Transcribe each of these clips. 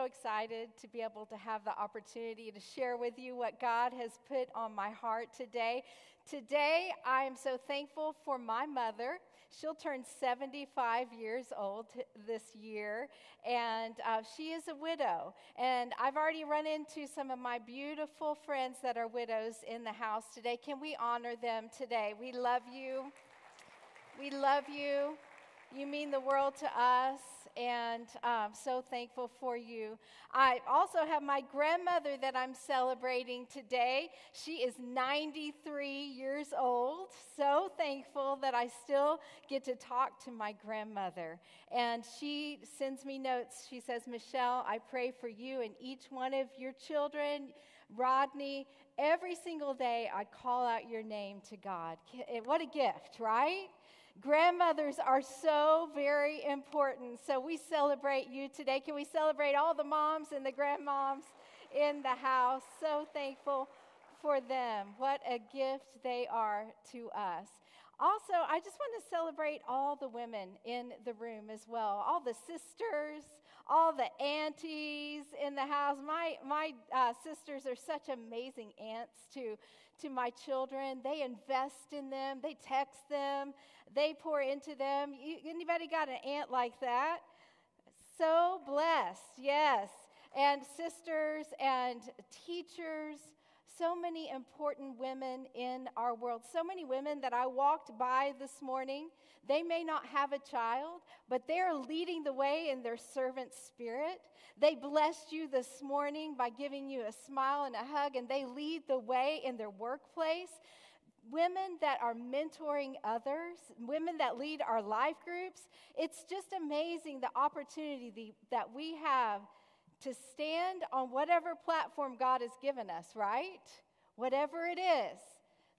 So excited to be able to have the opportunity to share with you what God has put on my heart today. Today, I am so thankful for my mother. She'll turn 75 years old this year, and uh, she is a widow. And I've already run into some of my beautiful friends that are widows in the house today. Can we honor them today? We love you. We love you. You mean the world to us, and I'm so thankful for you. I also have my grandmother that I'm celebrating today. She is 93 years old. So thankful that I still get to talk to my grandmother. And she sends me notes. She says, Michelle, I pray for you and each one of your children. Rodney, every single day I call out your name to God. Eh, what a gift, right? Grandmothers are so very important. So we celebrate you today. Can we celebrate all the moms and the grandmoms in the house? So thankful for them. What a gift they are to us. Also, I just want to celebrate all the women in the room as well, all the sisters, all the aunties in the house. My, my uh, sisters are such amazing aunts to, to my children. They invest in them, they text them, they pour into them. You, anybody got an aunt like that? So blessed, yes. And sisters and teachers so many important women in our world. So many women that I walked by this morning. They may not have a child, but they're leading the way in their servant spirit. They blessed you this morning by giving you a smile and a hug, and they lead the way in their workplace. Women that are mentoring others, women that lead our life groups. It's just amazing the opportunity that we have to stand on whatever platform God has given us, right? Whatever it is,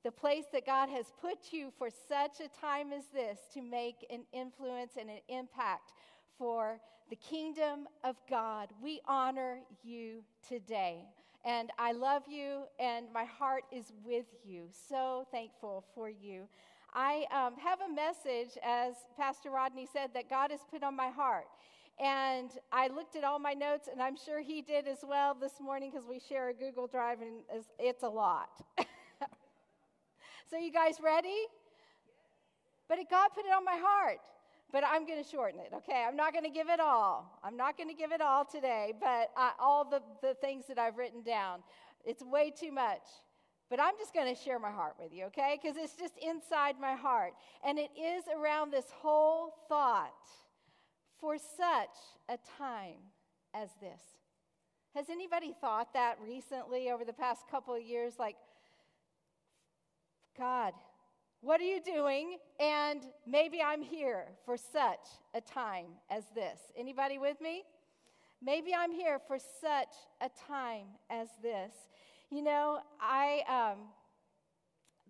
the place that God has put you for such a time as this to make an influence and an impact for the kingdom of God. We honor you today. And I love you, and my heart is with you. So thankful for you. I um, have a message, as Pastor Rodney said, that God has put on my heart. And I looked at all my notes, and I'm sure he did as well this morning because we share a Google Drive, and it's a lot. so, you guys ready? But it, God put it on my heart. But I'm going to shorten it, okay? I'm not going to give it all. I'm not going to give it all today, but I, all the, the things that I've written down. It's way too much. But I'm just going to share my heart with you, okay? Because it's just inside my heart. And it is around this whole thought for such a time as this. Has anybody thought that recently over the past couple of years? Like, God, what are you doing? And maybe I'm here for such a time as this. Anybody with me? Maybe I'm here for such a time as this. You know, I um,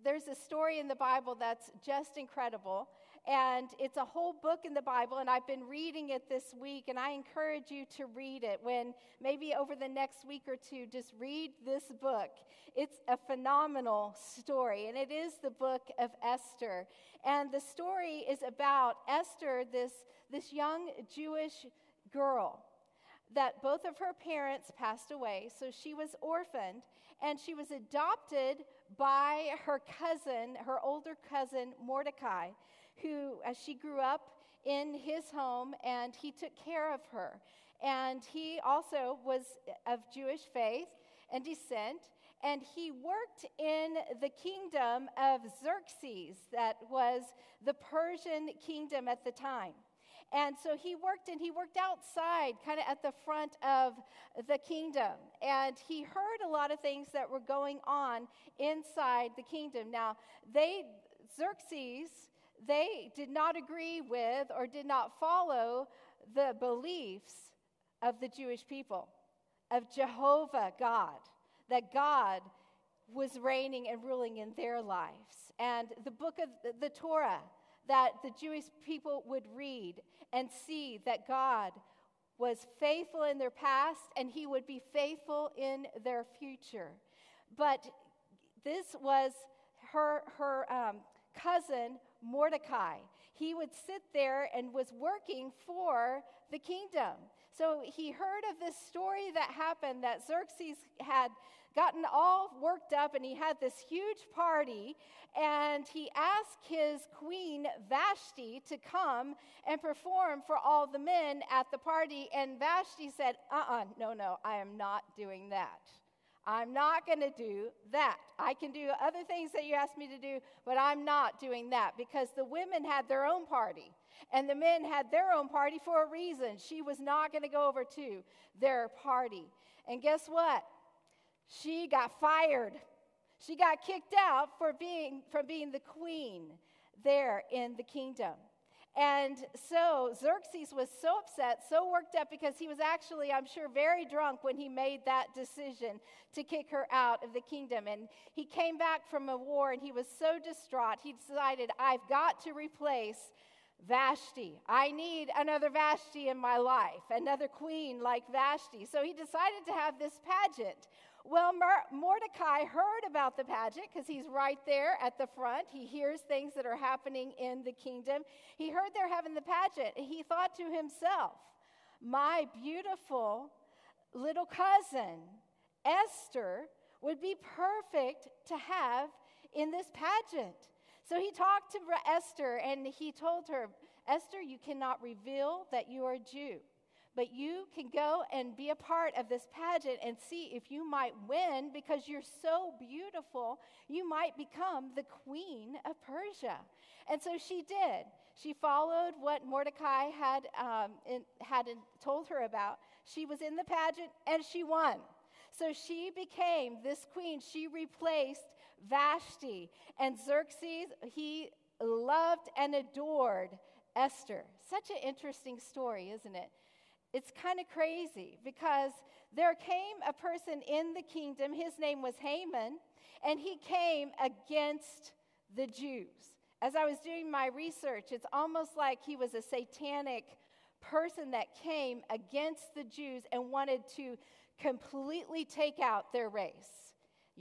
there's a story in the Bible that's just incredible. And it's a whole book in the Bible, and I've been reading it this week, and I encourage you to read it when maybe over the next week or two, just read this book. It's a phenomenal story, and it is the book of Esther. And the story is about Esther, this, this young Jewish girl that both of her parents passed away, so she was orphaned, and she was adopted by her cousin, her older cousin, Mordecai who, as she grew up in his home, and he took care of her. And he also was of Jewish faith and descent, and he worked in the kingdom of Xerxes, that was the Persian kingdom at the time. And so he worked and he worked outside, kind of at the front of the kingdom. And he heard a lot of things that were going on inside the kingdom. Now, they, Xerxes, they did not agree with or did not follow the beliefs of the Jewish people, of Jehovah God, that God was reigning and ruling in their lives. And the book of the Torah that the Jewish people would read and see that God was faithful in their past and he would be faithful in their future. But this was her, her um, cousin Mordecai. He would sit there and was working for the kingdom. So he heard of this story that happened that Xerxes had gotten all worked up and he had this huge party and he asked his queen Vashti to come and perform for all the men at the party and Vashti said, "Uh-uh, no, no, I am not doing that." I'm not going to do that. I can do other things that you asked me to do, but I'm not doing that because the women had their own party and the men had their own party for a reason. She was not going to go over to their party. And guess what? She got fired. She got kicked out for being from being the queen there in the kingdom. And so Xerxes was so upset, so worked up, because he was actually, I'm sure, very drunk when he made that decision to kick her out of the kingdom. And he came back from a war and he was so distraught, he decided, I've got to replace Vashti. I need another Vashti in my life, another queen like Vashti. So he decided to have this pageant well, Mordecai heard about the pageant because he's right there at the front. He hears things that are happening in the kingdom. He heard they're having the pageant. He thought to himself, My beautiful little cousin, Esther, would be perfect to have in this pageant. So he talked to Esther and he told her, Esther, you cannot reveal that you are a Jew but you can go and be a part of this pageant and see if you might win because you're so beautiful, you might become the queen of Persia. And so she did. She followed what Mordecai had, um, in, had told her about. She was in the pageant and she won. So she became this queen. She replaced Vashti. And Xerxes, he loved and adored Esther. Such an interesting story, isn't it? It's kind of crazy because there came a person in the kingdom, his name was Haman, and he came against the Jews. As I was doing my research, it's almost like he was a satanic person that came against the Jews and wanted to completely take out their race.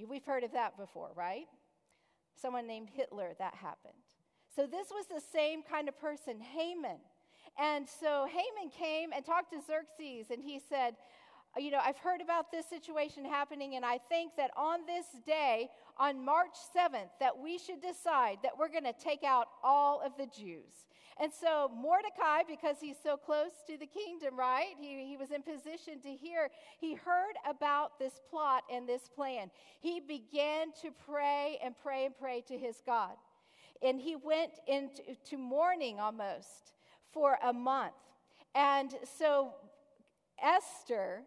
We've heard of that before, right? Someone named Hitler, that happened. So this was the same kind of person, Haman. And so Haman came and talked to Xerxes, and he said, You know, I've heard about this situation happening, and I think that on this day, on March 7th, that we should decide that we're going to take out all of the Jews. And so Mordecai, because he's so close to the kingdom, right? He, he was in position to hear. He heard about this plot and this plan. He began to pray and pray and pray to his God. And he went into mourning almost for a month. And so Esther,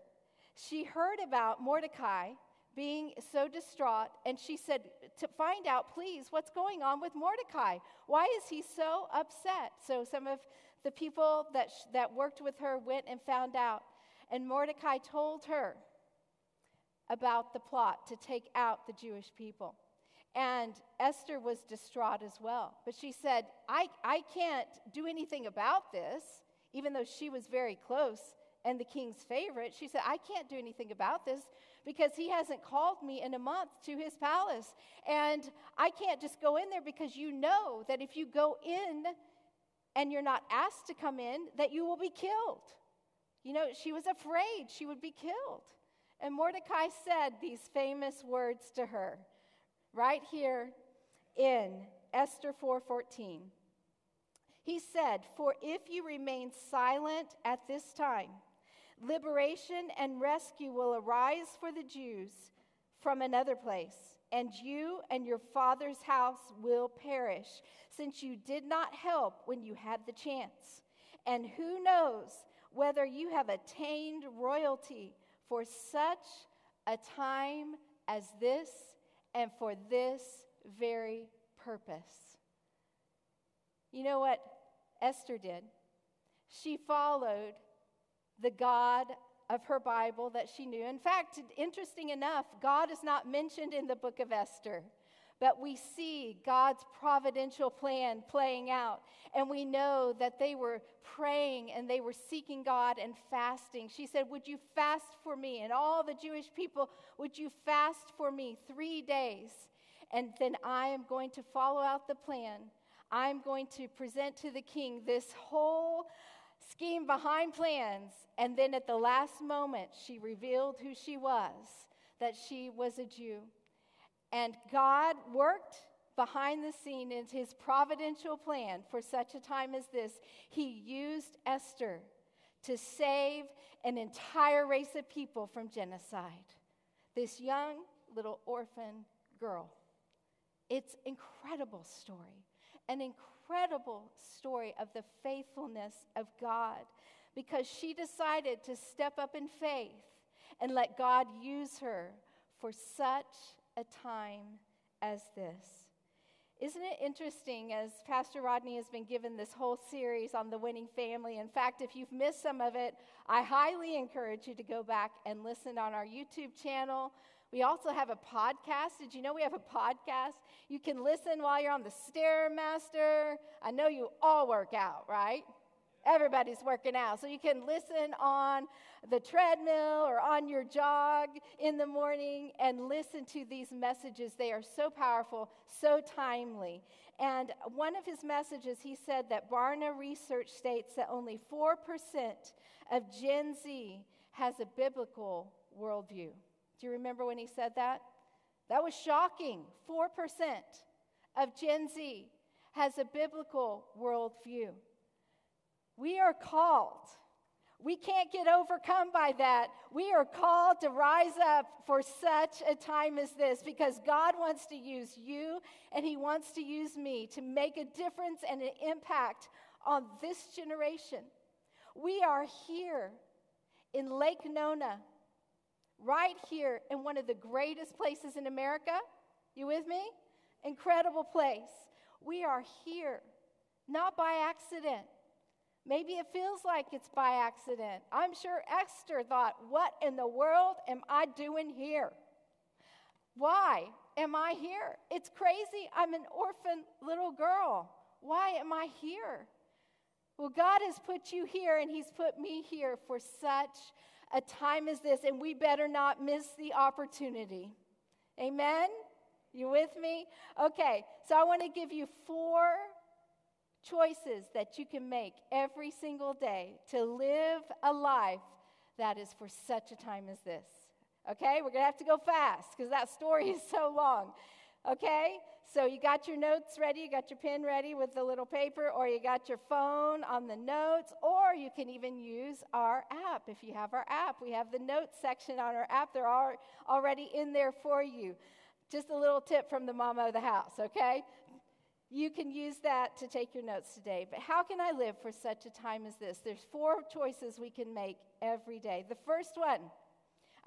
she heard about Mordecai being so distraught, and she said, To find out, please, what's going on with Mordecai? Why is he so upset? So some of the people that, sh- that worked with her went and found out. And Mordecai told her about the plot to take out the Jewish people. And Esther was distraught as well. But she said, I, I can't do anything about this, even though she was very close and the king's favorite. She said, I can't do anything about this because he hasn't called me in a month to his palace. And I can't just go in there because you know that if you go in and you're not asked to come in, that you will be killed. You know, she was afraid she would be killed. And Mordecai said these famous words to her right here in Esther 4:14. He said, "For if you remain silent at this time, liberation and rescue will arise for the Jews from another place, and you and your father's house will perish, since you did not help when you had the chance. And who knows whether you have attained royalty for such a time as this?" And for this very purpose. You know what Esther did? She followed the God of her Bible that she knew. In fact, interesting enough, God is not mentioned in the book of Esther. But we see God's providential plan playing out. And we know that they were praying and they were seeking God and fasting. She said, Would you fast for me? And all the Jewish people, Would you fast for me three days? And then I am going to follow out the plan. I'm going to present to the king this whole scheme behind plans. And then at the last moment, she revealed who she was that she was a Jew. And God worked behind the scene in his providential plan for such a time as this. He used Esther to save an entire race of people from genocide. This young little orphan girl. It's incredible story. An incredible story of the faithfulness of God because she decided to step up in faith and let God use her for such a time as this. Isn't it interesting as Pastor Rodney has been given this whole series on the winning family? In fact, if you've missed some of it, I highly encourage you to go back and listen on our YouTube channel. We also have a podcast. Did you know we have a podcast? You can listen while you're on the Stairmaster. I know you all work out, right? Everybody's working out. So you can listen on the treadmill or on your jog in the morning and listen to these messages. They are so powerful, so timely. And one of his messages, he said that Barna research states that only 4% of Gen Z has a biblical worldview. Do you remember when he said that? That was shocking. 4% of Gen Z has a biblical worldview. We are called. We can't get overcome by that. We are called to rise up for such a time as this because God wants to use you and He wants to use me to make a difference and an impact on this generation. We are here in Lake Nona, right here in one of the greatest places in America. You with me? Incredible place. We are here, not by accident. Maybe it feels like it's by accident. I'm sure Esther thought, What in the world am I doing here? Why am I here? It's crazy. I'm an orphan little girl. Why am I here? Well, God has put you here and He's put me here for such a time as this, and we better not miss the opportunity. Amen? You with me? Okay, so I want to give you four choices that you can make every single day to live a life that is for such a time as this. Okay, we're gonna have to go fast because that story is so long. Okay, so you got your notes ready, you got your pen ready with the little paper, or you got your phone on the notes, or you can even use our app. If you have our app, we have the notes section on our app, they're all already in there for you. Just a little tip from the mama of the house, okay? You can use that to take your notes today. But how can I live for such a time as this? There's four choices we can make every day. The first one,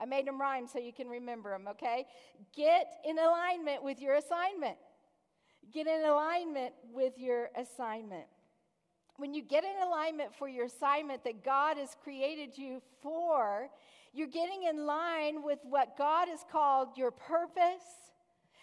I made them rhyme so you can remember them, okay? Get in alignment with your assignment. Get in alignment with your assignment. When you get in alignment for your assignment that God has created you for, you're getting in line with what God has called your purpose,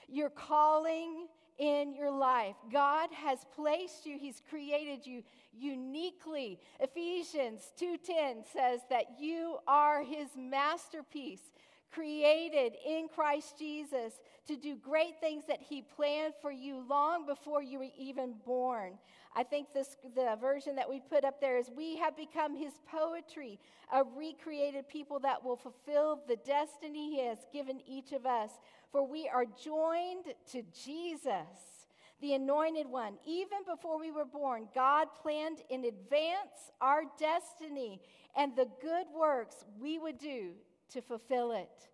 your calling, in your life. God has placed you, He's created you uniquely. Ephesians 2:10 says that you are his masterpiece, created in Christ Jesus to do great things that he planned for you long before you were even born. I think this the version that we put up there is we have become his poetry, a recreated people that will fulfill the destiny he has given each of us. For we are joined to Jesus, the anointed one. Even before we were born, God planned in advance our destiny and the good works we would do to fulfill it.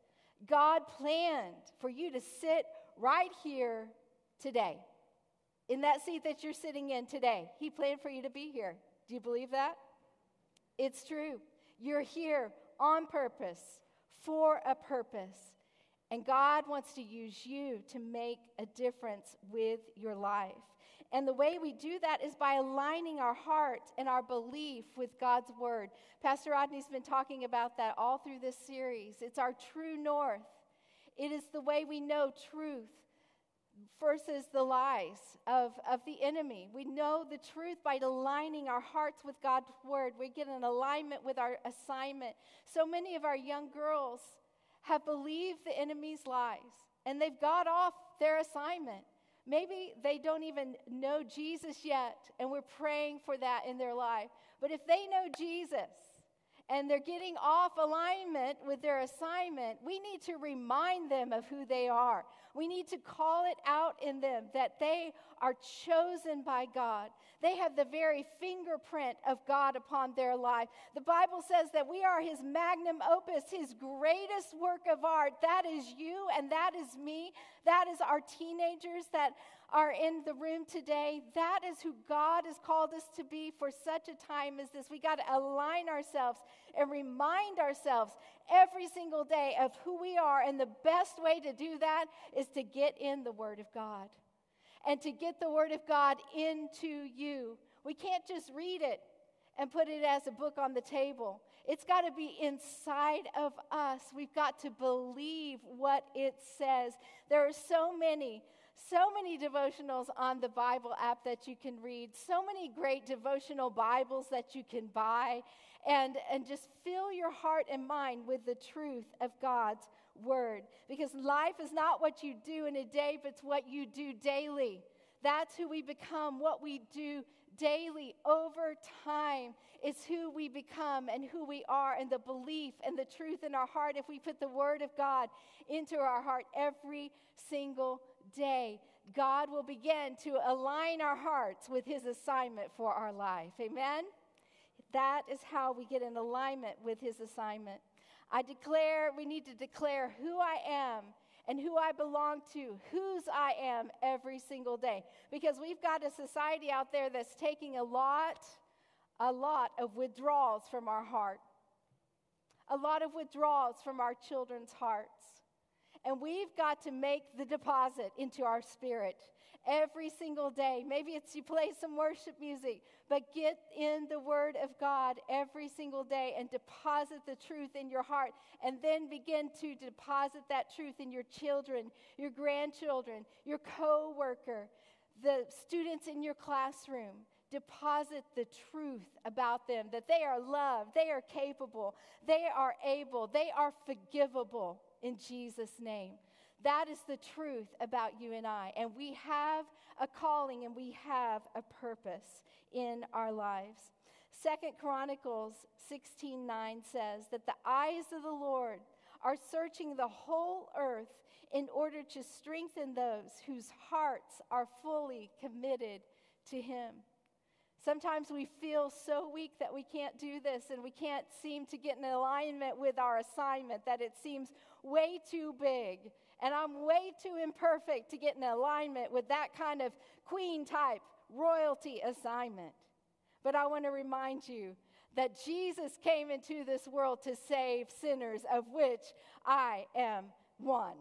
God planned for you to sit right here today, in that seat that you're sitting in today. He planned for you to be here. Do you believe that? It's true. You're here on purpose, for a purpose. And God wants to use you to make a difference with your life. And the way we do that is by aligning our heart and our belief with God's word. Pastor Rodney's been talking about that all through this series. It's our true north, it is the way we know truth versus the lies of, of the enemy. We know the truth by aligning our hearts with God's word. We get an alignment with our assignment. So many of our young girls have believed the enemy's lies and they've got off their assignment. Maybe they don't even know Jesus yet, and we're praying for that in their life. But if they know Jesus, and they're getting off alignment with their assignment, we need to remind them of who they are. We need to call it out in them that they are chosen by God. They have the very fingerprint of God upon their life. The Bible says that we are His magnum opus, His greatest work of art. That is you and that is me. That is our teenagers that are in the room today. That is who God has called us to be for such a time as this. We got to align ourselves and remind ourselves every single day of who we are. And the best way to do that is to get in the Word of God and to get the Word of God into you. We can't just read it and put it as a book on the table. It's got to be inside of us. We've got to believe what it says. There are so many so many devotionals on the Bible app that you can read, so many great devotional Bibles that you can buy, and, and just fill your heart and mind with the truth of God's word. Because life is not what you do in a day, but it's what you do daily. That's who we become, what we do daily over time is who we become and who we are, and the belief and the truth in our heart if we put the Word of God into our heart every single day. God will begin to align our hearts with His assignment for our life. Amen? That is how we get in alignment with His assignment. I declare, we need to declare who I am and who I belong to, whose I am every single day. Because we've got a society out there that's taking a lot, a lot of withdrawals from our heart, a lot of withdrawals from our children's hearts. And we've got to make the deposit into our spirit every single day. Maybe it's you play some worship music, but get in the Word of God every single day and deposit the truth in your heart. And then begin to deposit that truth in your children, your grandchildren, your co worker, the students in your classroom. Deposit the truth about them that they are loved, they are capable, they are able, they are forgivable in Jesus' name. That is the truth about you and I. And we have a calling and we have a purpose in our lives. Second Chronicles 16:9 says that the eyes of the Lord are searching the whole earth in order to strengthen those whose hearts are fully committed to him. Sometimes we feel so weak that we can't do this and we can't seem to get in alignment with our assignment, that it seems way too big. And I'm way too imperfect to get in alignment with that kind of queen type royalty assignment. But I want to remind you that Jesus came into this world to save sinners, of which I am one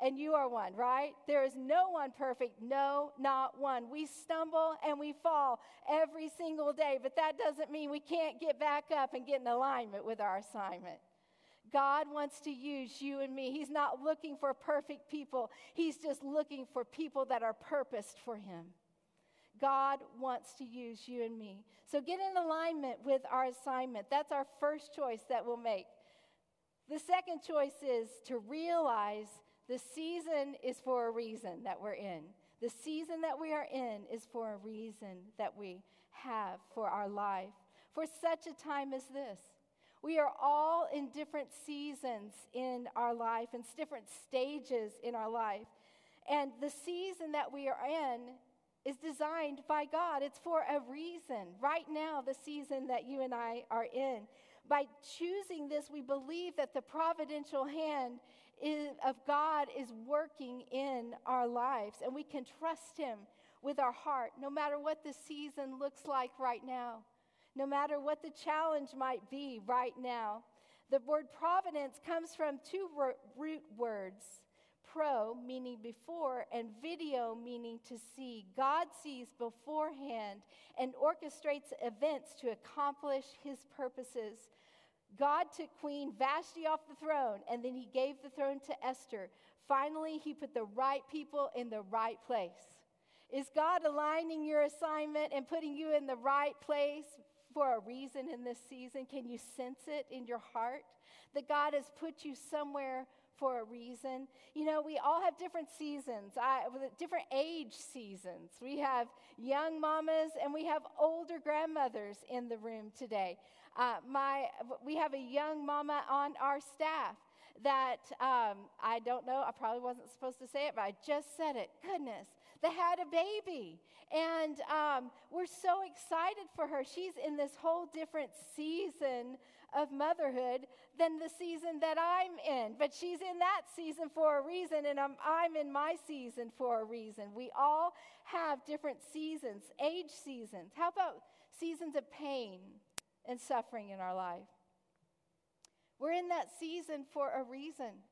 and you are one, right? There is no one perfect, no, not one. We stumble and we fall every single day, but that doesn't mean we can't get back up and get in alignment with our assignment. God wants to use you and me. He's not looking for perfect people, He's just looking for people that are purposed for Him. God wants to use you and me. So get in alignment with our assignment. That's our first choice that we'll make. The second choice is to realize the season is for a reason that we're in. The season that we are in is for a reason that we have for our life, for such a time as this. We are all in different seasons in our life and different stages in our life. And the season that we are in is designed by God. It's for a reason. Right now, the season that you and I are in. By choosing this, we believe that the providential hand is, of God is working in our lives, and we can trust Him with our heart, no matter what the season looks like right now, no matter what the challenge might be right now. The word providence comes from two root words pro, meaning before, and video, meaning to see. God sees beforehand and orchestrates events to accomplish his purposes. God took Queen Vashti off the throne, and then he gave the throne to Esther. Finally, he put the right people in the right place. Is God aligning your assignment and putting you in the right place for a reason in this season? Can you sense it in your heart that God has put you somewhere for a reason. You know, we all have different seasons, I, different age seasons. We have young mamas and we have older grandmothers in the room today. Uh, my, we have a young mama on our staff that um, I don't know, I probably wasn't supposed to say it, but I just said it. Goodness, that had a baby. And um, we're so excited for her. She's in this whole different season of motherhood than the season that I'm in. But she's in that season for a reason, and I'm, I'm in my season for a reason. We all have different seasons, age seasons. How about seasons of pain and suffering in our life? We're in that season for a reason.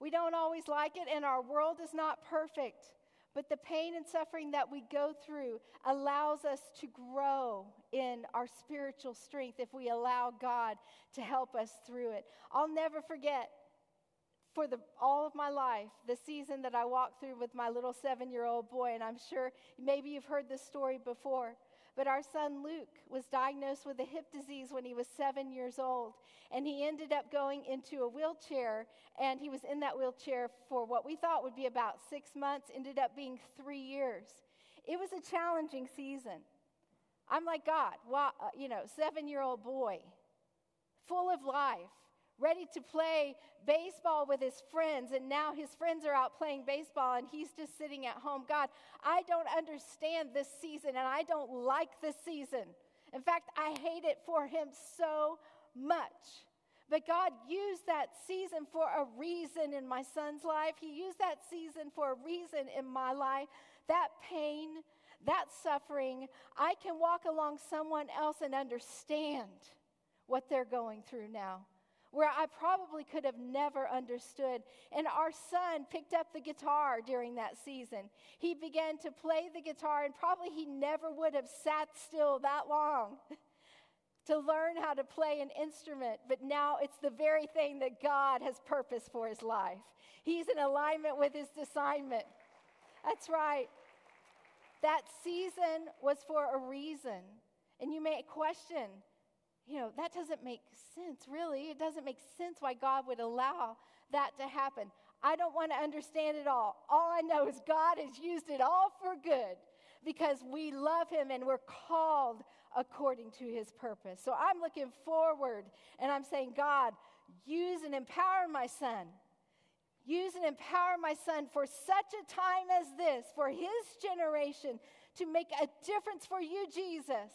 We don't always like it, and our world is not perfect. But the pain and suffering that we go through allows us to grow in our spiritual strength if we allow God to help us through it. I'll never forget for the, all of my life the season that I walked through with my little seven year old boy. And I'm sure maybe you've heard this story before. But our son Luke was diagnosed with a hip disease when he was seven years old. And he ended up going into a wheelchair. And he was in that wheelchair for what we thought would be about six months, ended up being three years. It was a challenging season. I'm like, God, wow, uh, you know, seven year old boy, full of life ready to play baseball with his friends, and now his friends are out playing baseball and he's just sitting at home. God, I don't understand this season and I don't like this season. In fact, I hate it for him so much. But God used that season for a reason in my son's life. He used that season for a reason in my life. That pain, that suffering, I can walk along someone else and understand what they're going through now where I probably could have never understood. And our son picked up the guitar during that season. He began to play the guitar, and probably he never would have sat still that long to learn how to play an instrument. But now it's the very thing that God has purposed for his life. He's in alignment with his assignment. That's right. That season was for a reason. And you may question, you know, that doesn't make sense, really. It doesn't make sense why God would allow that to happen. I don't want to understand it all. All I know is God has used it all for good because we love Him and we're called according to His purpose. So I'm looking forward and I'm saying, God, use and empower my son. Use and empower my son for such a time as this, for his generation, to make a difference for you, Jesus.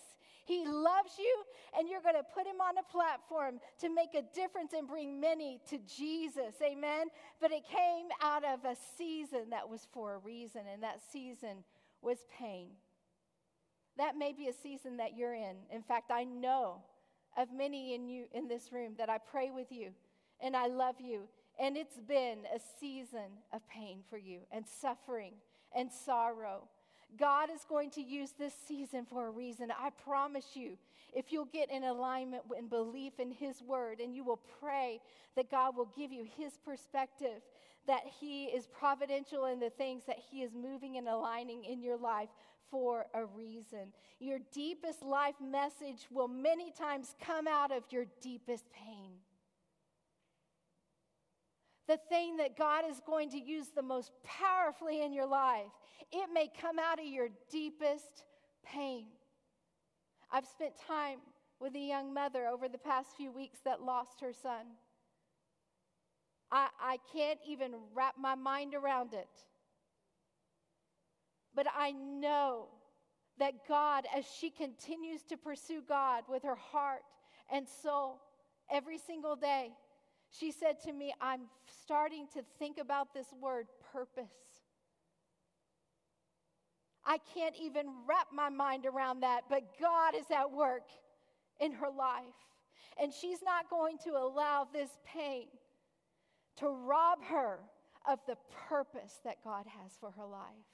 He loves you, and you're going to put him on a platform to make a difference and bring many to Jesus. Amen. But it came out of a season that was for a reason, and that season was pain. That may be a season that you're in. In fact, I know of many in you in this room that I pray with you and I love you. And it's been a season of pain for you and suffering and sorrow. God is going to use this season for a reason. I promise you, if you'll get in alignment and belief in His word and you will pray that God will give you His perspective, that He is providential in the things that He is moving and aligning in your life for a reason. Your deepest life message will many times come out of your deepest pain. The thing that God is going to use the most powerfully in your life it may come out of your deepest pain. I've spent time with a young mother over the past few weeks that lost her son. I, I can't even wrap my mind around it. But I know that God, as she continues to pursue God with her heart and soul every single day, she said to me, I'm starting to think about this word purpose. I can't even wrap my mind around that, but God is at work in her life. And she's not going to allow this pain to rob her of the purpose that God has for her life.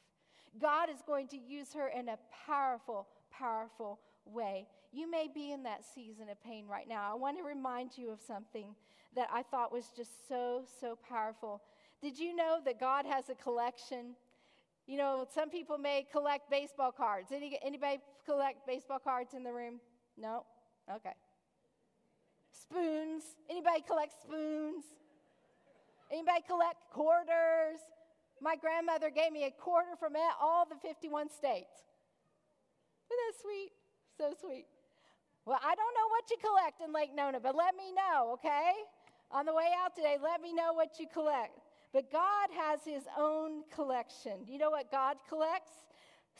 God is going to use her in a powerful, powerful way. You may be in that season of pain right now. I want to remind you of something that I thought was just so, so powerful. Did you know that God has a collection? You know, some people may collect baseball cards. Any, anybody collect baseball cards in the room? No? Okay. Spoons. Anybody collect spoons? Anybody collect quarters? My grandmother gave me a quarter from all the 51 states. Isn't that sweet? So sweet. Well, I don't know what you collect in Lake Nona, but let me know, okay? On the way out today, let me know what you collect. But God has his own collection. You know what God collects?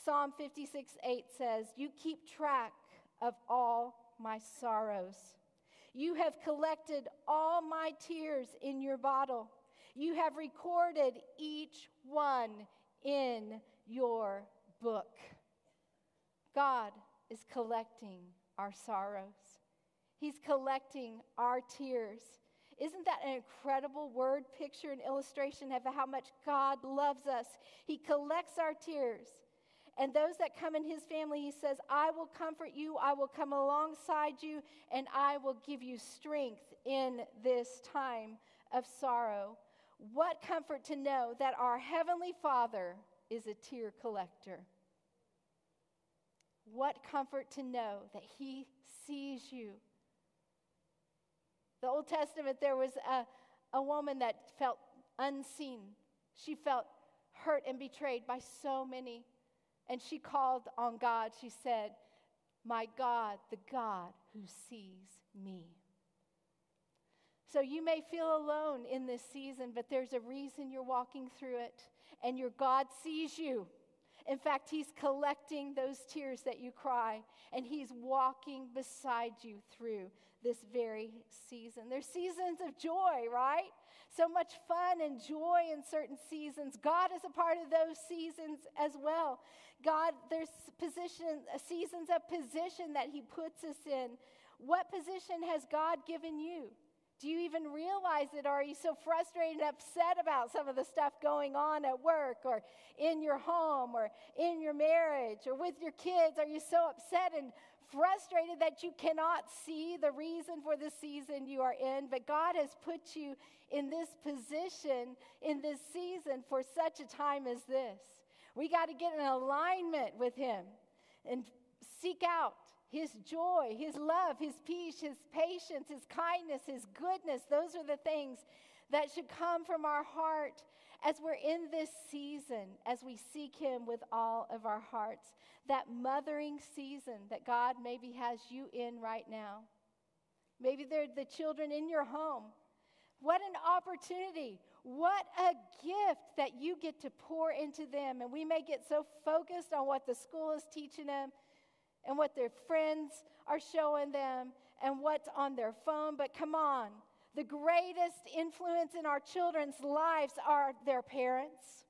Psalm 56 8 says, You keep track of all my sorrows. You have collected all my tears in your bottle. You have recorded each one in your book. God is collecting our sorrows, He's collecting our tears. Isn't that an incredible word picture and illustration of how much God loves us? He collects our tears. And those that come in his family, he says, I will comfort you, I will come alongside you, and I will give you strength in this time of sorrow. What comfort to know that our Heavenly Father is a tear collector. What comfort to know that He sees you. The Old Testament, there was a, a woman that felt unseen. She felt hurt and betrayed by so many. And she called on God. She said, My God, the God who sees me. So you may feel alone in this season, but there's a reason you're walking through it, and your God sees you. In fact, He's collecting those tears that you cry, and He's walking beside you through this very season. There's seasons of joy, right? So much fun and joy in certain seasons. God is a part of those seasons as well. God, there's position, uh, seasons of position that He puts us in. What position has God given you? Do you even realize it? Are you so frustrated and upset about some of the stuff going on at work or in your home or in your marriage or with your kids? Are you so upset and frustrated that you cannot see the reason for the season you are in? But God has put you in this position in this season for such a time as this. We got to get in alignment with Him and seek out his joy, his love, his peace, his patience, his kindness, his goodness. Those are the things that should come from our heart as we're in this season, as we seek him with all of our hearts. That mothering season that God maybe has you in right now. Maybe they're the children in your home. What an opportunity. What a gift that you get to pour into them. And we may get so focused on what the school is teaching them and what their friends are showing them and what's on their phone. But come on, the greatest influence in our children's lives are their parents.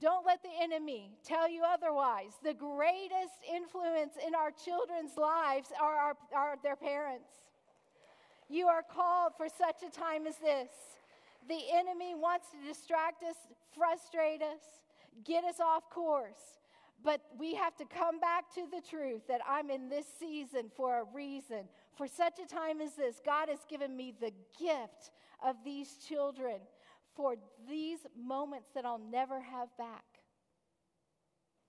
Don't let the enemy tell you otherwise. The greatest influence in our children's lives are, our, are their parents. You are called for such a time as this. The enemy wants to distract us, frustrate us, get us off course. But we have to come back to the truth that I'm in this season for a reason. For such a time as this, God has given me the gift of these children for these moments that I'll never have back.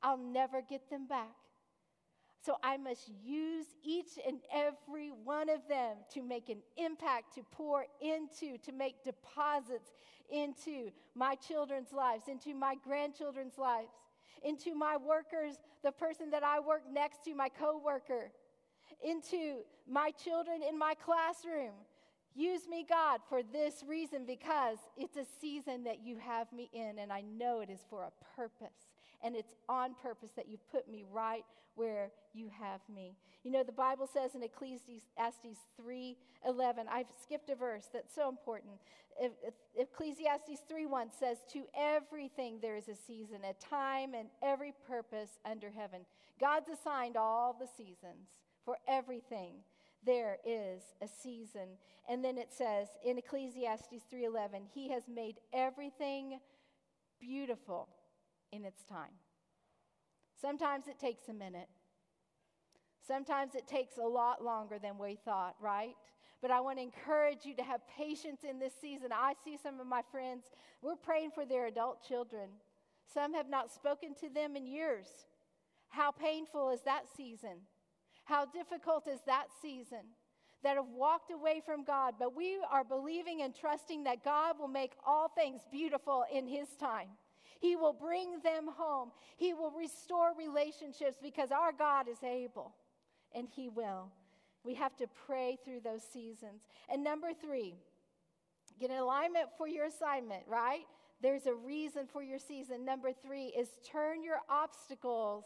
I'll never get them back. So I must use each and every one of them to make an impact, to pour into, to make deposits into my children's lives, into my grandchildren's lives into my workers, the person that I work next to, my coworker, into my children in my classroom. Use me, God, for this reason because it's a season that you have me in, and I know it is for a purpose. And it's on purpose that you put me right where you have me. You know, the Bible says in Ecclesiastes 3:11, I've skipped a verse that's so important. Ecclesiastes 3:1 says, "To everything there is a season, a time, and every purpose under heaven." God's assigned all the seasons for everything there is a season. And then it says in Ecclesiastes 3:11, he has made everything beautiful in its time. Sometimes it takes a minute. Sometimes it takes a lot longer than we thought, right? But I want to encourage you to have patience in this season. I see some of my friends, we're praying for their adult children. Some have not spoken to them in years. How painful is that season? How difficult is that season? That have walked away from God, but we are believing and trusting that God will make all things beautiful in His time. He will bring them home. He will restore relationships because our God is able, and He will. We have to pray through those seasons. And number three, get an alignment for your assignment, right? There's a reason for your season. Number three is turn your obstacles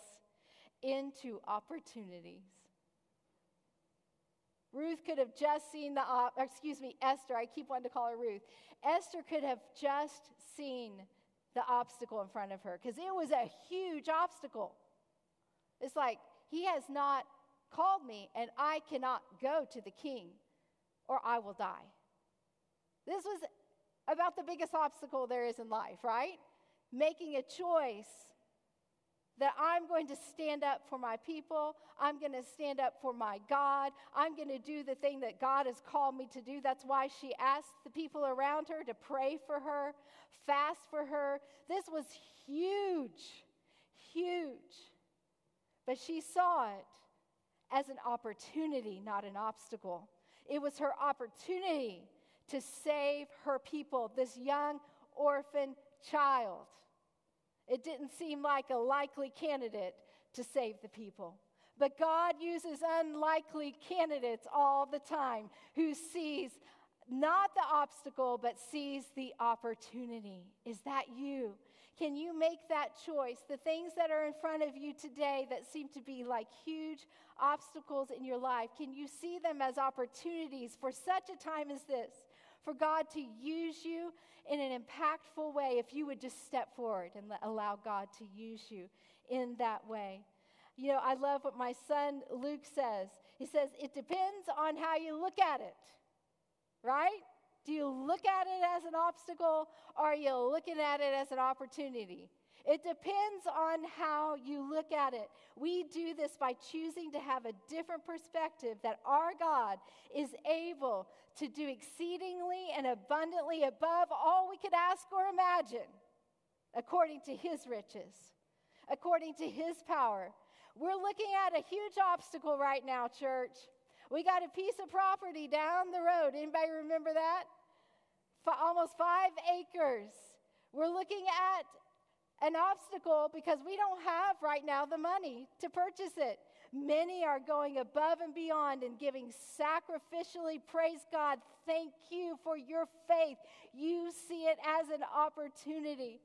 into opportunities. Ruth could have just seen the, op- excuse me, Esther, I keep wanting to call her Ruth. Esther could have just seen the obstacle in front of her because it was a huge obstacle. It's like, he has not called me, and I cannot go to the king, or I will die. This was about the biggest obstacle there is in life, right? Making a choice that I'm going to stand up for my people. I'm going to stand up for my God. I'm going to do the thing that God has called me to do. That's why she asked the people around her to pray for her, fast for her. This was huge, huge. But she saw it as an opportunity, not an obstacle. It was her opportunity to save her people, this young orphan child. It didn't seem like a likely candidate to save the people. But God uses unlikely candidates all the time who sees not the obstacle, but sees the opportunity. Is that you? Can you make that choice? The things that are in front of you today that seem to be like huge obstacles in your life, can you see them as opportunities for such a time as this? For God to use you in an impactful way if you would just step forward and allow God to use you in that way. You know, I love what my son Luke says. He says, It depends on how you look at it, right? Do you look at it as an obstacle or are you looking at it as an opportunity? It depends on how you look at it. We do this by choosing to have a different perspective that our God is able to do exceedingly and abundantly above all we could ask or imagine, according to his riches, according to his power. We're looking at a huge obstacle right now, church. We got a piece of property down the road. Anybody remember that? For almost five acres. We're looking at an obstacle because we don't have right now the money to purchase it. Many are going above and beyond and giving sacrificially. Praise God. Thank you for your faith. You see it as an opportunity.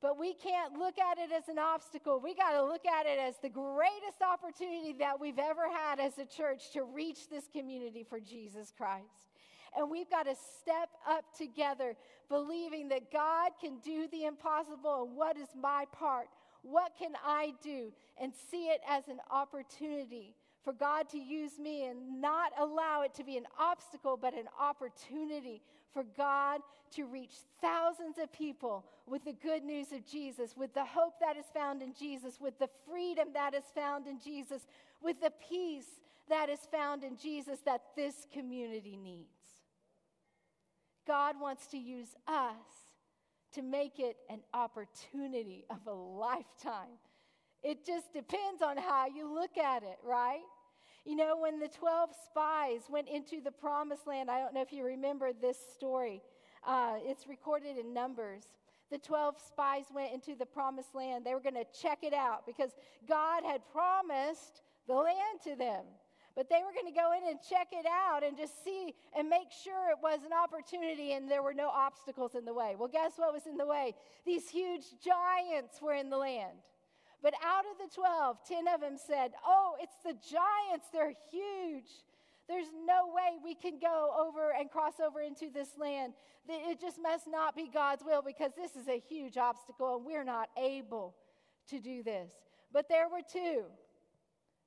But we can't look at it as an obstacle. We got to look at it as the greatest opportunity that we've ever had as a church to reach this community for Jesus Christ. And we've got to step up together, believing that God can do the impossible. And what is my part? What can I do? And see it as an opportunity for God to use me and not allow it to be an obstacle, but an opportunity for God to reach thousands of people with the good news of Jesus, with the hope that is found in Jesus, with the freedom that is found in Jesus, with the peace that is found in Jesus that this community needs. God wants to use us to make it an opportunity of a lifetime. It just depends on how you look at it, right? You know, when the 12 spies went into the promised land, I don't know if you remember this story, uh, it's recorded in Numbers. The 12 spies went into the promised land. They were going to check it out because God had promised the land to them. But they were going to go in and check it out and just see and make sure it was an opportunity and there were no obstacles in the way. Well, guess what was in the way? These huge giants were in the land. But out of the 12, 10 of them said, Oh, it's the giants. They're huge. There's no way we can go over and cross over into this land. It just must not be God's will because this is a huge obstacle and we're not able to do this. But there were two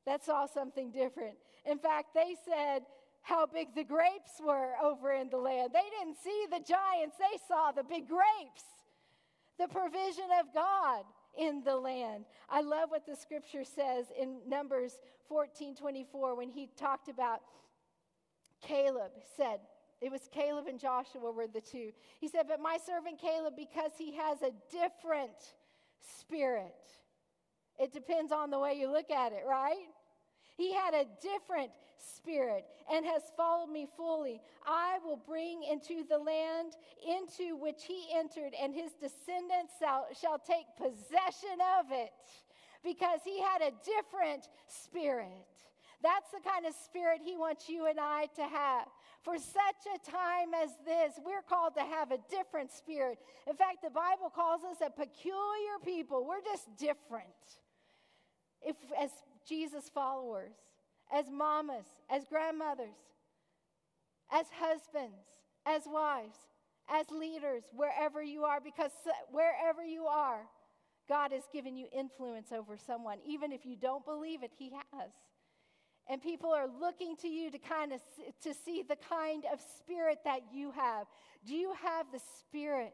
that saw something different. In fact, they said how big the grapes were over in the land. They didn't see the giants, they saw the big grapes. The provision of God in the land. I love what the scripture says in Numbers 14 24 when he talked about Caleb said, it was Caleb and Joshua were the two. He said, But my servant Caleb, because he has a different spirit. It depends on the way you look at it, right? He had a different spirit and has followed me fully. I will bring into the land into which he entered, and his descendants shall, take possession of it because he had a different spirit. That's the kind of spirit he wants you and I to have. For such a time as this, we're called to have a different spirit. In fact, the Bible calls us a peculiar people. We're just different. If, as Jesus followers, as mamas, as grandmothers, as husbands, as wives, as leaders, wherever you are, because wherever you are, God has given you influence over someone. Even if you don't believe it, He has. And people are looking to you to kind of to see the kind of spirit that you have. Do you have the spirit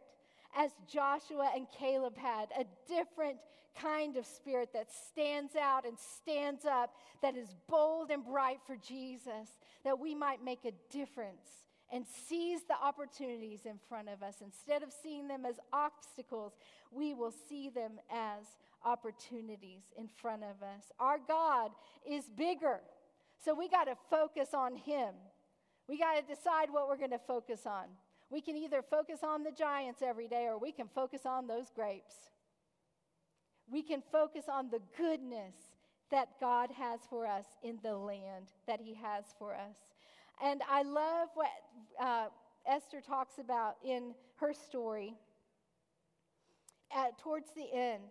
as Joshua and Caleb had, a different kind of spirit that stands out and stands up, that is bold and bright for Jesus, that we might make a difference and seize the opportunities in front of us. Instead of seeing them as obstacles, we will see them as opportunities in front of us. Our God is bigger, so we got to focus on Him. We got to decide what we're going to focus on. We can either focus on the giants every day or we can focus on those grapes. We can focus on the goodness that God has for us in the land that He has for us. And I love what uh, Esther talks about in her story. At, towards the end,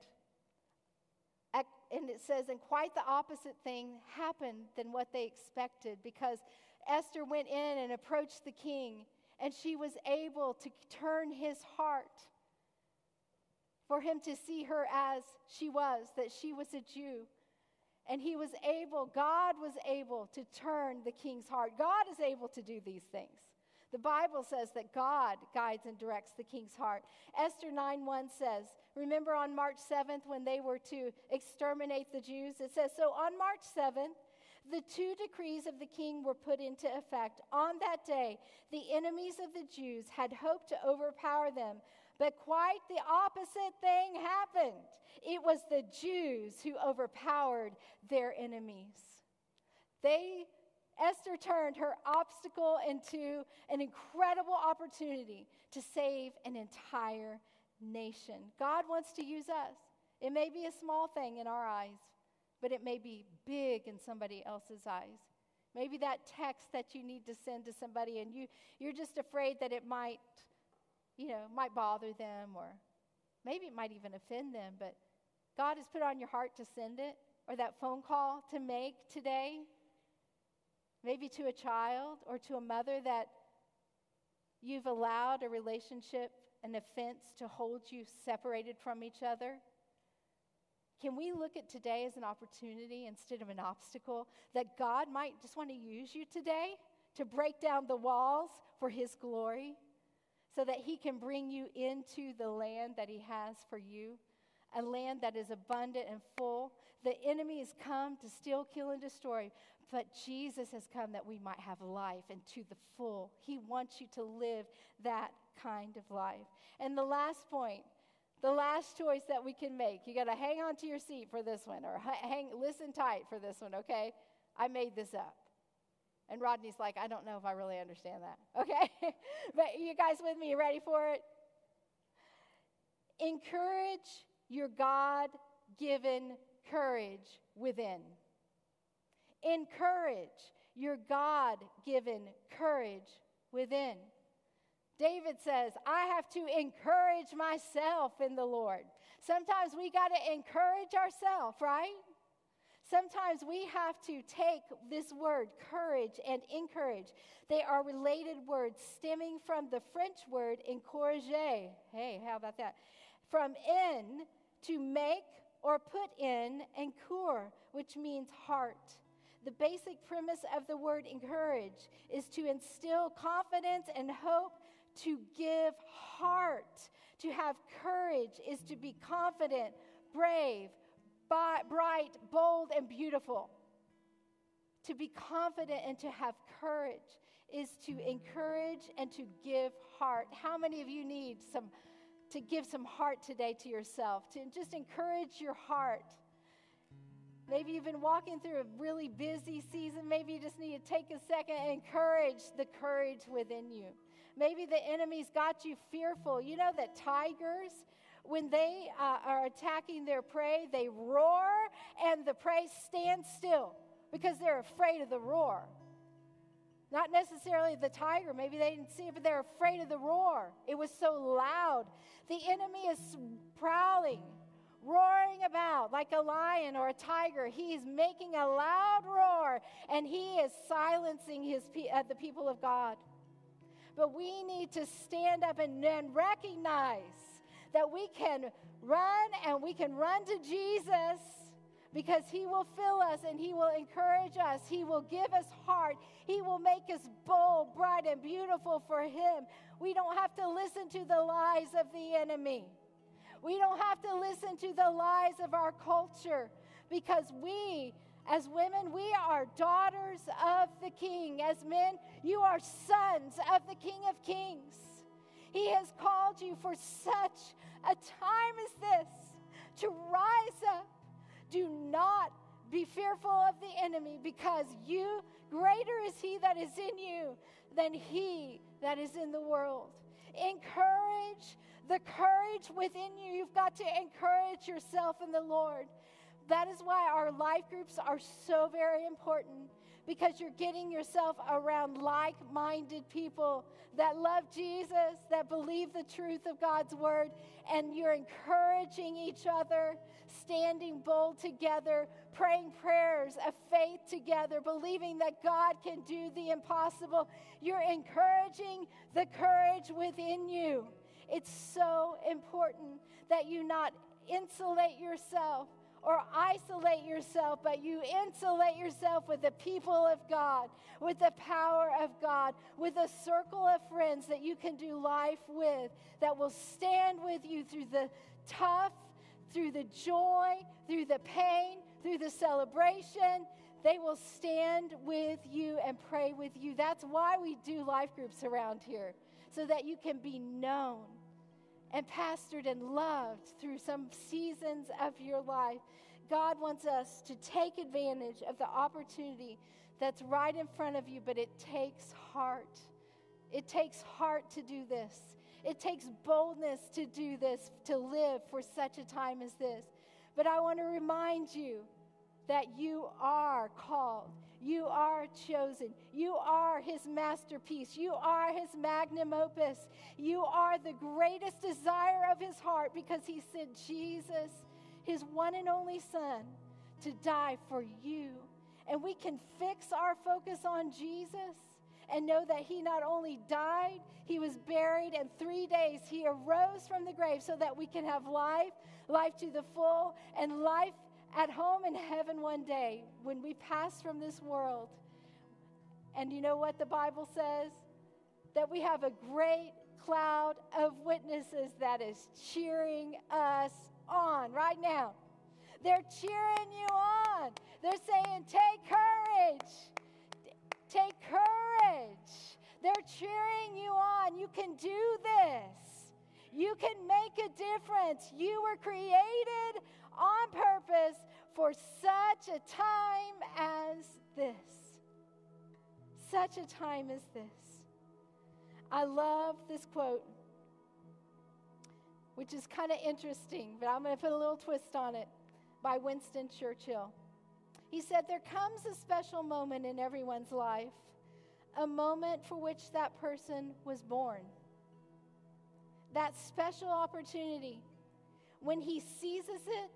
at, and it says, and quite the opposite thing happened than what they expected because Esther went in and approached the king and she was able to turn his heart for him to see her as she was, that she was a Jew. And he was able, God was able to turn the king's heart. God is able to do these things. The Bible says that God guides and directs the king's heart. Esther 9 1 says, Remember on March 7th when they were to exterminate the Jews? It says, So on March 7th, the two decrees of the king were put into effect. On that day, the enemies of the Jews had hoped to overpower them, but quite the opposite thing happened. It was the Jews who overpowered their enemies. They Esther turned her obstacle into an incredible opportunity to save an entire nation. God wants to use us. It may be a small thing in our eyes, but it may be big in somebody else's eyes. Maybe that text that you need to send to somebody and you, you're just afraid that it might, you know, might bother them or maybe it might even offend them, but God has put on your heart to send it or that phone call to make today. Maybe to a child or to a mother that you've allowed a relationship, an offense to hold you separated from each other. Can we look at today as an opportunity instead of an obstacle that God might just want to use you today to break down the walls for His glory so that He can bring you into the land that He has for you, a land that is abundant and full? The enemy has come to steal, kill, and destroy, but Jesus has come that we might have life and to the full. He wants you to live that kind of life. And the last point the last choice that we can make. You got to hang on to your seat for this one or hang listen tight for this one, okay? I made this up. And Rodney's like, I don't know if I really understand that. Okay? but you guys with me? You ready for it? Encourage your God given courage within. Encourage your God given courage within. David says, I have to encourage myself in the Lord. Sometimes we got to encourage ourselves, right? Sometimes we have to take this word, courage and encourage. They are related words stemming from the French word encourager. Hey, how about that? From in, to make or put in, and cour, which means heart. The basic premise of the word encourage is to instill confidence and hope, to give heart. To have courage is to be confident, brave, bright, bold, and beautiful. To be confident and to have courage is to encourage and to give heart. How many of you need some to give some heart today to yourself, to just encourage your heart? Maybe you've been walking through a really busy season. Maybe you just need to take a second and encourage the courage within you. Maybe the enemy's got you fearful. You know that tigers, when they uh, are attacking their prey, they roar and the prey stands still because they're afraid of the roar. Not necessarily the tiger, maybe they didn't see it, but they're afraid of the roar. It was so loud. The enemy is prowling, roaring about like a lion or a tiger. He's making a loud roar and he is silencing his, uh, the people of God. But we need to stand up and, and recognize that we can run and we can run to Jesus because He will fill us and He will encourage us. He will give us heart. He will make us bold, bright, and beautiful for Him. We don't have to listen to the lies of the enemy. We don't have to listen to the lies of our culture because we, as women, we are daughters of the King. As men, you are sons of the King of Kings. He has called you for such a time as this to rise up do not be fearful of the enemy because you, greater is he that is in you than he that is in the world. Encourage the courage within you. You've got to encourage yourself in the Lord. That is why our life groups are so very important because you're getting yourself around like minded people that love Jesus, that believe the truth of God's word, and you're encouraging each other, standing bold together, praying prayers of faith together, believing that God can do the impossible. You're encouraging the courage within you. It's so important that you not insulate yourself or isolate yourself, but you insulate yourself with the people of God, with the power of God, with a circle of friends that you can do life with, that will stand with you through the tough, through the joy, through the pain, through the celebration. They will stand with you and pray with you. That's why we do life groups around here, so that you can be known and pastored and loved through some seasons of your life. God wants us to take advantage of the opportunity that's right in front of you, but it takes heart. It takes heart to do this. It takes boldness to do this, to live for such a time as this. But I want to remind you that you are called. You are chosen. You are his masterpiece. You are his magnum opus. You are the greatest desire of his heart because he sent Jesus, his one and only Son, to die for you. And we can fix our focus on Jesus and know that he not only died, he was buried, and three days he arose from the grave so that we can have life, life to the full, and life at home in heaven one day when we pass from this world. And you know what the Bible says? That we have a great cloud of witnesses that is cheering us on right now. They're cheering you on. They're saying, Take courage. Take courage. They're cheering you on. You can do this. You can make a difference. You were created on purpose for such a time as this. Such a time as this. I love this quote, which is kind of interesting, but I'm going to put a little twist on it by Winston Churchill. He said, There comes a special moment in everyone's life, a moment for which that person was born. That special opportunity when he seizes it,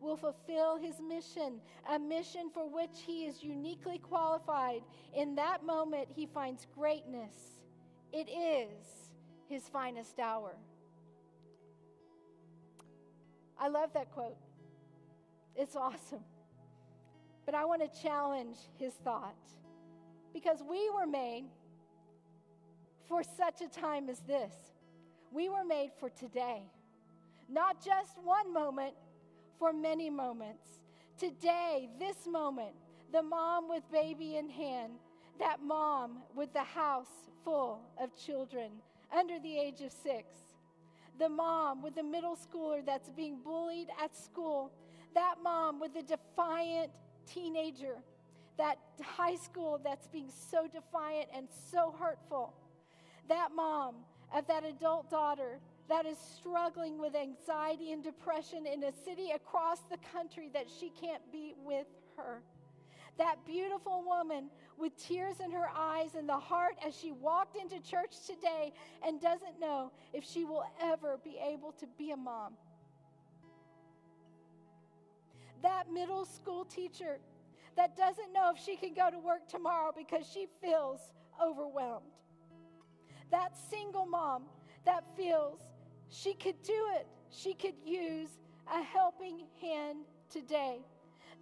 will fulfill his mission, a mission for which he is uniquely qualified. In that moment, he finds greatness. It is his finest hour. I love that quote. It's awesome. But I want to challenge his thought because we were made for such a time as this. We were made for today, not just one moment, for many moments. Today, this moment, the mom with baby in hand, that mom with the house full of children under the age of six, the mom with the middle schooler that's being bullied at school, that mom with the defiant teenager, that high school that's being so defiant and so hurtful, that mom of that adult daughter that is struggling with anxiety and depression in a city across the country that she can't be with her. That beautiful woman with tears in her eyes and the heart as she walked into church today and doesn't know if she will ever be able to be a mom. That middle school teacher that doesn't know if she can go to work tomorrow because she feels overwhelmed. That single mom that feels she could do it, she could use a helping hand today.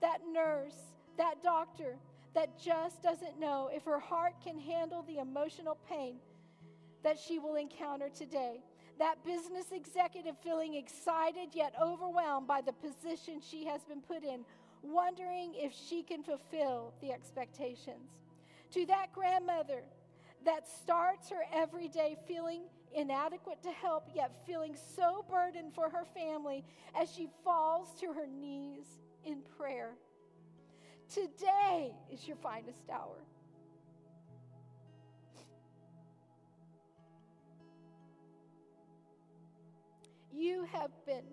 That nurse, that doctor that just doesn't know if her heart can handle the emotional pain that she will encounter today. That business executive feeling excited yet overwhelmed by the position she has been put in, wondering if she can fulfill the expectations. To that grandmother that starts her everyday feeling inadequate to help, yet feeling so burdened for her family as she falls to her knees in prayer. Today is your finest hour. You have been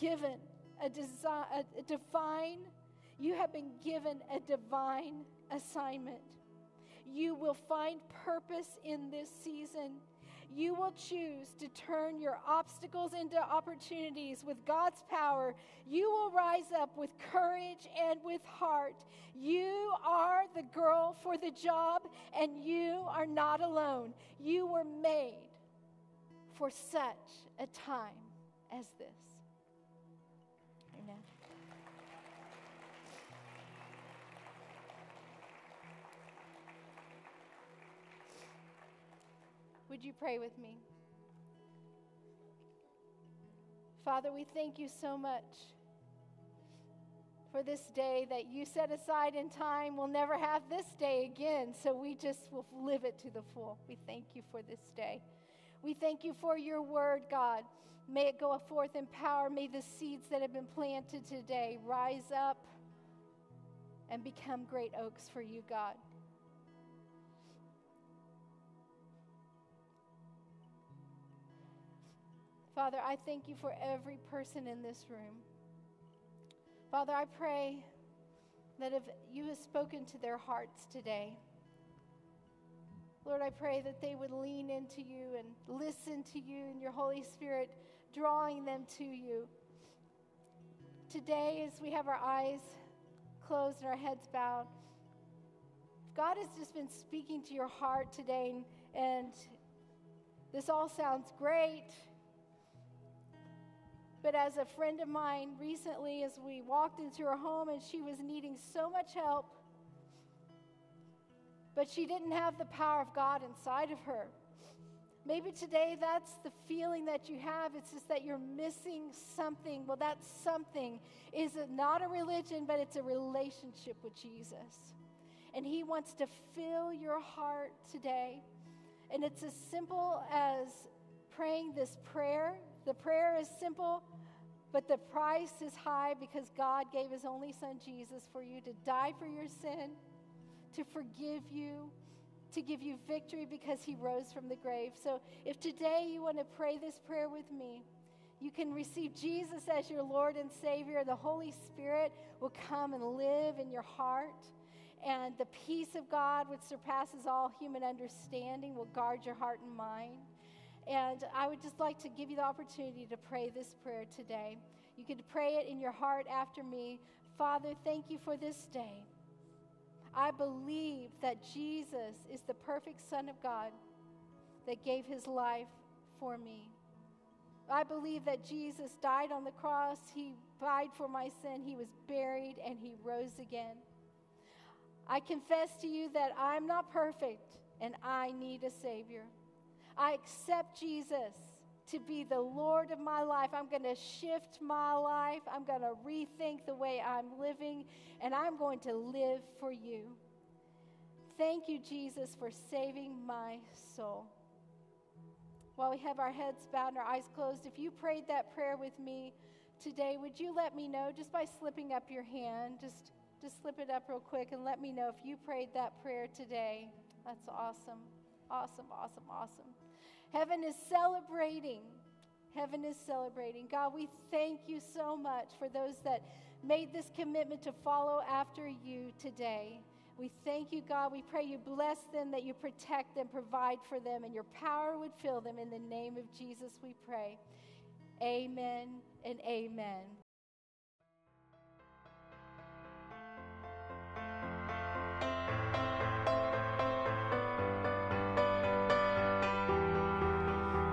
given a, a divine, you have been given a divine assignment. You will find purpose in this season you will choose to turn your obstacles into opportunities with God's power, you will rise up with courage and with heart. You are the girl for the job, and you are not alone. You were made for such a time as this. Would you pray with me? Father, we thank you so much for this day that you set aside in time. We'll never have this day again, so we just will live it to the full. We thank you for this day. We thank you for your word, God. May it go forth in power. May the seeds that have been planted today rise up and become great oaks for you, God. Father, I thank you for every person in this room. Father, I pray that if you have spoken to their hearts today, Lord, I pray that they would lean into you and listen to you and your Holy Spirit drawing them to you. Today, as we have our eyes closed and our heads bowed, God has just been speaking to your heart today, and, and this all sounds great but as a friend of mine recently, as we walked into her home and she was needing so much help, but she didn't have the power of God inside of her. Maybe today that's the feeling that you have. It's just that you're missing something. Well, that something is not a religion, but it's a relationship with Jesus. And He wants to fill your heart today. And it's as simple as praying this prayer the prayer is simple, but the price is high because God gave his only son Jesus for you to die for your sin, to forgive you, to give you victory because he rose from the grave. So if today you want to pray this prayer with me, you can receive Jesus as your Lord and Savior. The Holy Spirit will come and live in your heart. And the peace of God, which surpasses all human understanding, will guard your heart and mind. And I would just like to give you the opportunity to pray this prayer today. You can pray it in your heart after me. Father, thank you for this day. I believe that Jesus is the perfect Son of God that gave his life for me. I believe that Jesus died on the cross. He died for my sin. He was buried and he rose again. I confess to you that I'm not perfect and I need a Savior. I accept Jesus to be the Lord of my life. I'm going to shift my life. I'm going to rethink the way I'm living, and I'm going to live for you. Thank you, Jesus, for saving my soul. While we have our heads bowed and our eyes closed, if you prayed that prayer with me today, would you let me know just by slipping up your hand? Just, just slip it up real quick and let me know if you prayed that prayer today. That's awesome. Awesome, awesome, awesome. Heaven is celebrating. Heaven is celebrating. God, we thank you so much for those that made this commitment to follow after you today. We thank you, God. We pray you bless them, that you protect them, provide for them, and your power would fill them. In the name of Jesus, we pray. Amen and amen.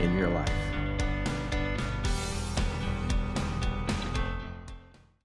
in your life.